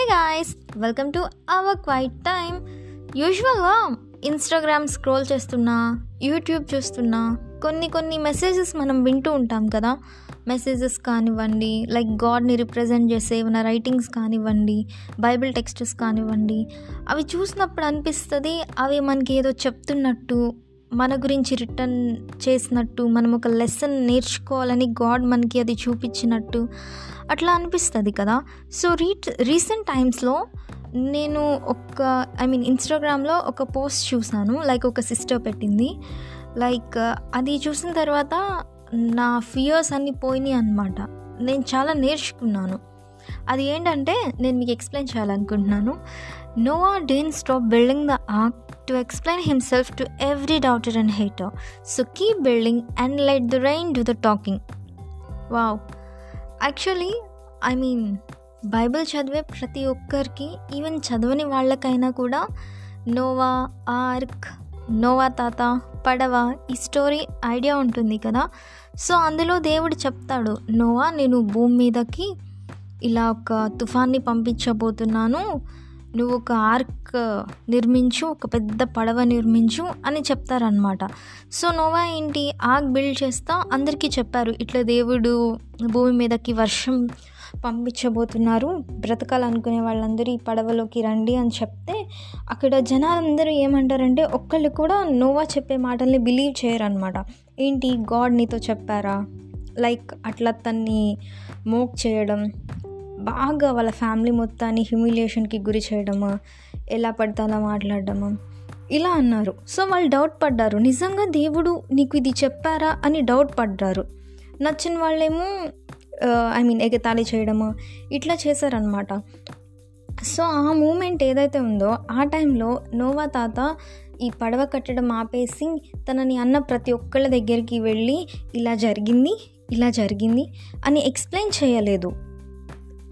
Hey guys welcome to our quiet time యూజువల్గా Instagram scroll చేస్తున్నా YouTube చూస్తున్నా కొన్ని కొన్ని మెసేజెస్ మనం వింటూ ఉంటాం కదా. మెసేజెస్ కానివ్వండి లైక్ గాడ్ని రిప్రజెంట్ చేసే ఏమైనా రైటింగ్స్ కానివ్వండి బైబిల్ టెక్స్ట్స్ కానివ్వండి అవి చూసినప్పుడు అనిపిస్తుంది అవి మనకి ఏదో చెప్తున్నట్టు మన గురించి రిటర్న్ చేసినట్టు మనం ఒక లెసన్ నేర్చుకోవాలని గాడ్ మనకి అది చూపించినట్టు అట్లా అనిపిస్తుంది కదా. సో రీట్ రీసెంట్ టైమ్స్లో నేను ఒక ఐ మీన్ ఇన్స్టాగ్రామ్లో ఒక పోస్ట్ చూసాను లైక్ ఒక సిస్టర్ పెట్టింది. లైక్ అది చూసిన తర్వాత నా ఫియర్స్ అన్నీ పోయినాయి అనమాట నేను చాలా నేర్చుకున్నాను. అది ఏంటంటే నేను మీకు ఎక్స్ప్లెయిన్ చేయాలనుకుంటున్నాను. Noah didn't stop building the ark to explain himself to every doubter and hater so keep building and let the rain do the talking wow actually I mean Bible చదివే ప్రతి ఒక్కరికి ఈవెన్ చదవని వాళ్ళకైనా కూడా Noah arc Noah తాత పడవ ఈ story idea ఉంటుంది కదా. సో అందులో దేవుడు చెప్తాడు నోవా నేను భూమి మీదకి ఇలా ఒక తుఫాన్ని పంపించబోతున్నాను. నువ్వు ఒక ఆర్క్ నిర్మించు ఒక పెద్ద పడవ నిర్మించు అని చెప్తారనమాట సో నోవా ఏంటి? ఆర్క్ బిల్డ్ చేస్తా అందరికీ చెప్పారు. ఇట్లా దేవుడు భూమి మీదకి వర్షం పంపించబోతున్నారు. బ్రతకాలనుకునే వాళ్ళందరూ ఈ పడవలోకి రండి అని చెప్తే అక్కడ జనాలందరూ ఏమంటారంటే ఒక్కళ్ళు కూడా నోవా చెప్పే మాటల్ని బిలీవ్ చేయరనమాట ఏంటి? గాడ్ నీతో చెప్పారా? లైక్ అట్లా తన్ని మోక్ చేయడం బాగా వాళ్ళ ఫ్యామిలీ మొత్తాన్ని హ్యూమిలియేషన్కి గురి చేయడమా ఎలా పడితే అలా మాట్లాడడము ఇలా అన్నారు. సో వాళ్ళు డౌట్ పడ్డారు. నిజంగా దేవుడు నీకు ఇది చెప్పారా అని డౌట్ పడ్డారు. నచ్చిన వాళ్ళేమో ఐ మీన్ ఎగతాళి చేయడము ఇట్లా చేశారనమాట సో ఆ మూమెంట్ ఏదైతే ఉందో ఆ టైంలో నోవా తాత ఈ పడవ కట్టడం ఆపేసి తనని అన్న ప్రతి ఒక్కళ్ళ దగ్గరికి వెళ్ళి ఇలా జరిగింది ఇలా జరిగింది అని ఎక్స్ప్లెయిన్ చేయలేదు.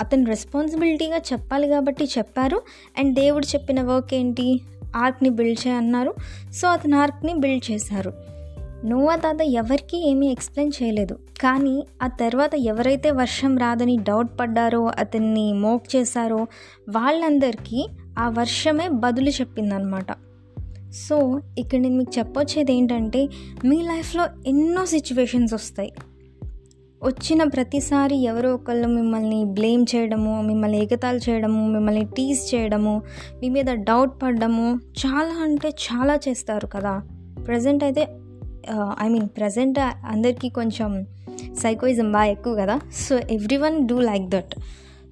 అతను రెస్పాన్సిబిలిటీగా చెప్పాలి కాబట్టి చెప్పారు. అండ్ దేవుడు చెప్పిన వర్క్ ఏంటి? ఆర్క్ని బిల్డ్ చేయన్నారు సో అతను ఆర్క్ని బిల్డ్ చేశారు. నోవా తాత ఎవరికి ఏమీ ఎక్స్ప్లెయిన్ చేయలేదు. కానీ ఆ తర్వాత ఎవరైతే వర్షం రాదని డౌట్ పడ్డారో అతన్ని మోక్ చేశారో వాళ్ళందరికీ ఆ వర్షమే బదులు చెప్పిందనమాట సో ఇక్కడ నేను మీకు చెప్పొచ్చేది ఏంటంటే మీ లైఫ్లో ఎన్నో సిచ్యువేషన్స్ వస్తాయి. వచ్చిన ప్రతిసారి ఎవరో ఒకళ్ళు మిమ్మల్ని బ్లేమ్ చేయడము మిమ్మల్ని ఎగతాలు చేయడము మిమ్మల్ని టీజ్ చేయడము మీ మీద డౌట్ పడ్డము చాలా అంటే చాలా చేస్తారు కదా. ప్రజెంట్ అయితే ఐ మీన్ ప్రజెంట్ అందరికీ కొంచెం సైకోయిజం బాగా ఎక్కువ కదా. So everyone do like that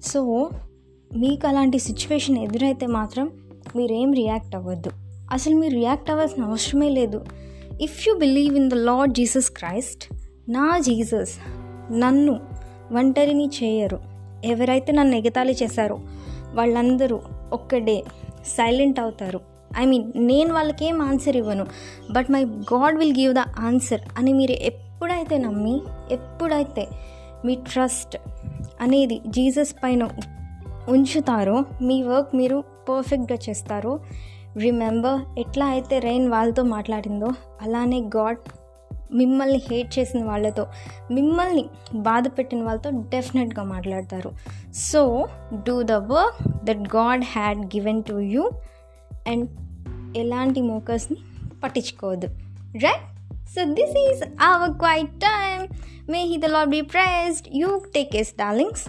so మీకు అలాంటి సిచ్యువేషన్ ఎదురైతే మాత్రం మీరేం రియాక్ట్ అవ్వద్దు. అసలు మీరు రియాక్ట్ అవ్వాల్సిన అవసరమే లేదు. If you believe in the Lord Jesus Christ నా జీసస్ నన్ను ఒంటరిని చేయరు. ఎవరైతే నన్ను ఎగతాళి చేశారో వాళ్ళందరూ ఒక్కడే సైలెంట్ అవుతారు. ఐ మీన్ నేను వాళ్ళకి ఏం ఆన్సర్ ఇవ్వను but my God will give the answer అని మీరు ఎప్పుడైతే నమ్మి ఎప్పుడైతే మీ ట్రస్ట్ అనేది జీసస్ పైన ఉంచుతారో మీ వర్క్ మీరు పర్ఫెక్ట్గా చేస్తారో రిమెంబర్ ఎట్లా అయితే రెయిన్ వాళ్ళతో మాట్లాడిందో అలానే గాడ్ మిమ్మల్ని హేట్ చేసిన వాళ్ళతో మిమ్మల్ని బాధ పెట్టిన వాళ్ళతో డెఫినెట్గా మాట్లాడతారు. So do the work that God had given to you and ఎలాంటి మోకర్స్ని పట్టించుకోవద్దు. Right so this is our quiet time may he the Lord be praised you take yes darlings